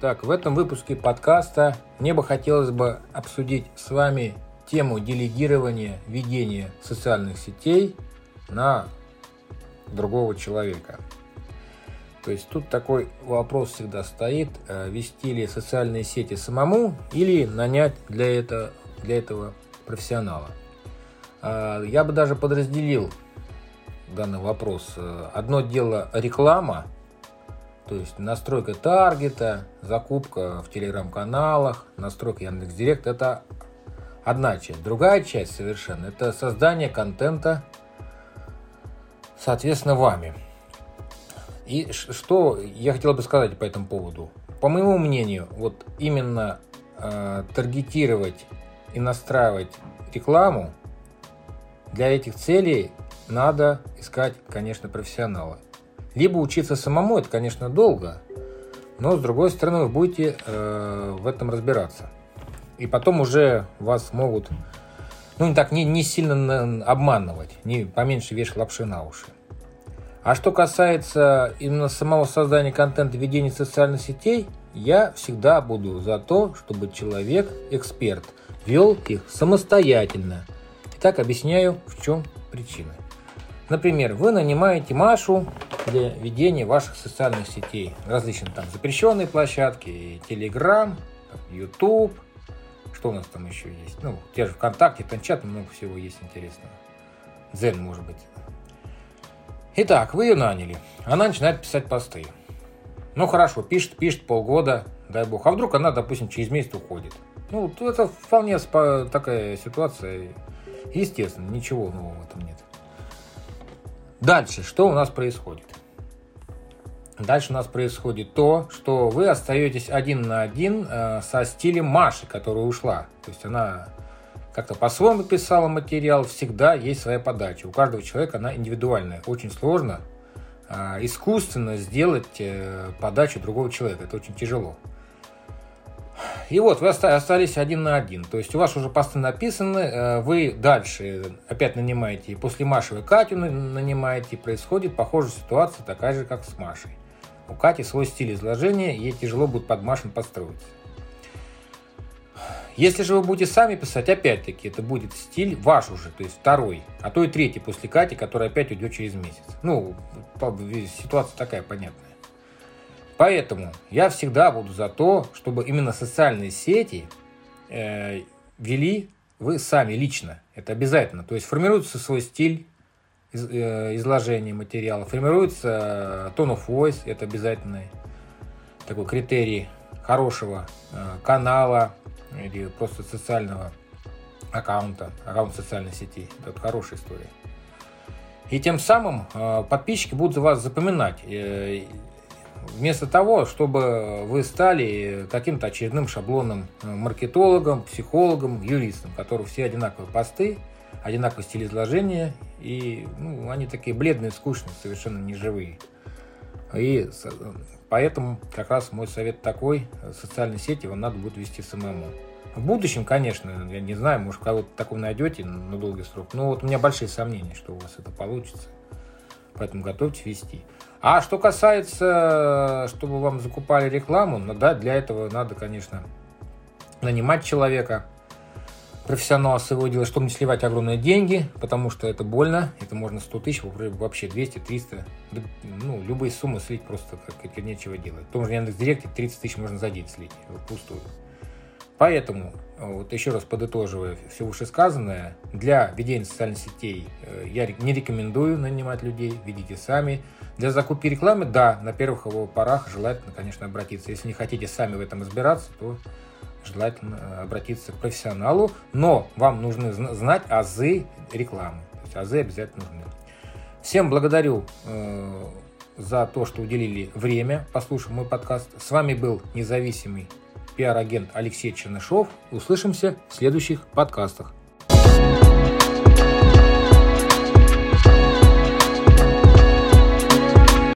Так, в этом выпуске подкаста мне бы хотелось бы обсудить с вами тему делегирования ведения социальных сетей на другого человека. То есть тут такой вопрос всегда стоит, э, вести ли социальные сети самому или нанять для этого, для этого профессионала. А, я бы даже подразделил данный вопрос. Э, одно дело реклама – то есть настройка таргета, закупка в телеграм-каналах, настройка Яндекс.Директ – это одна часть. Другая часть совершенно – это создание контента, соответственно, вами. И что я хотел бы сказать по этому поводу? По моему мнению, вот именно э, таргетировать и настраивать рекламу для этих целей надо искать, конечно, профессионала. Либо учиться самому, это, конечно, долго, но, с другой стороны, вы будете э, в этом разбираться. И потом уже вас могут, ну, не так, не, не сильно обманывать, не поменьше вешать лапши на уши. А что касается именно самого создания контента ведения социальных сетей, я всегда буду за то, чтобы человек, эксперт, вел их самостоятельно. Итак, объясняю, в чем причина. Например, вы нанимаете Машу для ведения ваших социальных сетей. Различные там запрещенные площадки, Telegram, YouTube. Что у нас там еще есть? Ну, те же ВКонтакте, Танчат, много всего есть интересного. Дзен, может быть. Итак, вы ее наняли. Она начинает писать посты. Ну, хорошо, пишет, пишет полгода, дай бог. А вдруг она, допустим, через месяц уходит? Ну, это вполне такая ситуация. Естественно, ничего нового в этом нет. Дальше, что у нас происходит? Дальше у нас происходит то, что вы остаетесь один на один э, со стилем Маши, которая ушла. То есть она как-то по-своему писала материал, всегда есть своя подача. У каждого человека она индивидуальная. Очень сложно э, искусственно сделать э, подачу другого человека. Это очень тяжело. И вот вы остались один на один. То есть у вас уже посты написаны, э, вы дальше опять нанимаете, после Маши вы Катю нанимаете, происходит похожая ситуация, такая же, как с Машей. У Кати свой стиль изложения, ей тяжело будет под Машин подстроиться. Если же вы будете сами писать, опять-таки, это будет стиль ваш уже, то есть второй, а то и третий после Кати, который опять уйдет через месяц. Ну, ситуация такая понятная. Поэтому я всегда буду за то, чтобы именно социальные сети э, вели вы сами лично. Это обязательно. То есть формируется свой стиль, Э, изложения материала. Формируется tone of voice, это обязательный такой критерий хорошего э, канала или просто социального аккаунта, аккаунт социальной сети. Это хорошая история. И тем самым э, подписчики будут вас запоминать. Вместо того, чтобы вы стали каким-то очередным шаблонным маркетологом, психологом, юристом, у которых все одинаковые посты, одинаковый стиль изложения, и ну, они такие бледные, скучные, совершенно неживые. И поэтому как раз мой совет такой, социальные сети вам надо будет вести самому. В будущем, конечно, я не знаю, может, кого-то такого найдете на долгий срок, но вот у меня большие сомнения, что у вас это получится. Поэтому готовьтесь вести. А что касается, чтобы вам закупали рекламу, ну да, для этого надо, конечно, нанимать человека – профессионал своего дела, чтобы не сливать огромные деньги, потому что это больно, это можно 100 тысяч, вообще 200, 300, ну, любые суммы слить просто как это нечего делать. В том же Яндекс.Директе 30 тысяч можно за день слить, пустую. Поэтому, вот еще раз подытоживая все вышесказанное, для ведения социальных сетей э, я не рекомендую нанимать людей, ведите сами. Для закупки рекламы, да, на первых его порах желательно, конечно, обратиться. Если не хотите сами в этом разбираться, то желательно э, обратиться к профессионалу, но вам нужно знать азы рекламы. То есть азы обязательно нужны. Всем благодарю э, за то, что уделили время, послушав мой подкаст. С вами был независимый пиар-агент Алексей Чернышов. Услышимся в следующих подкастах.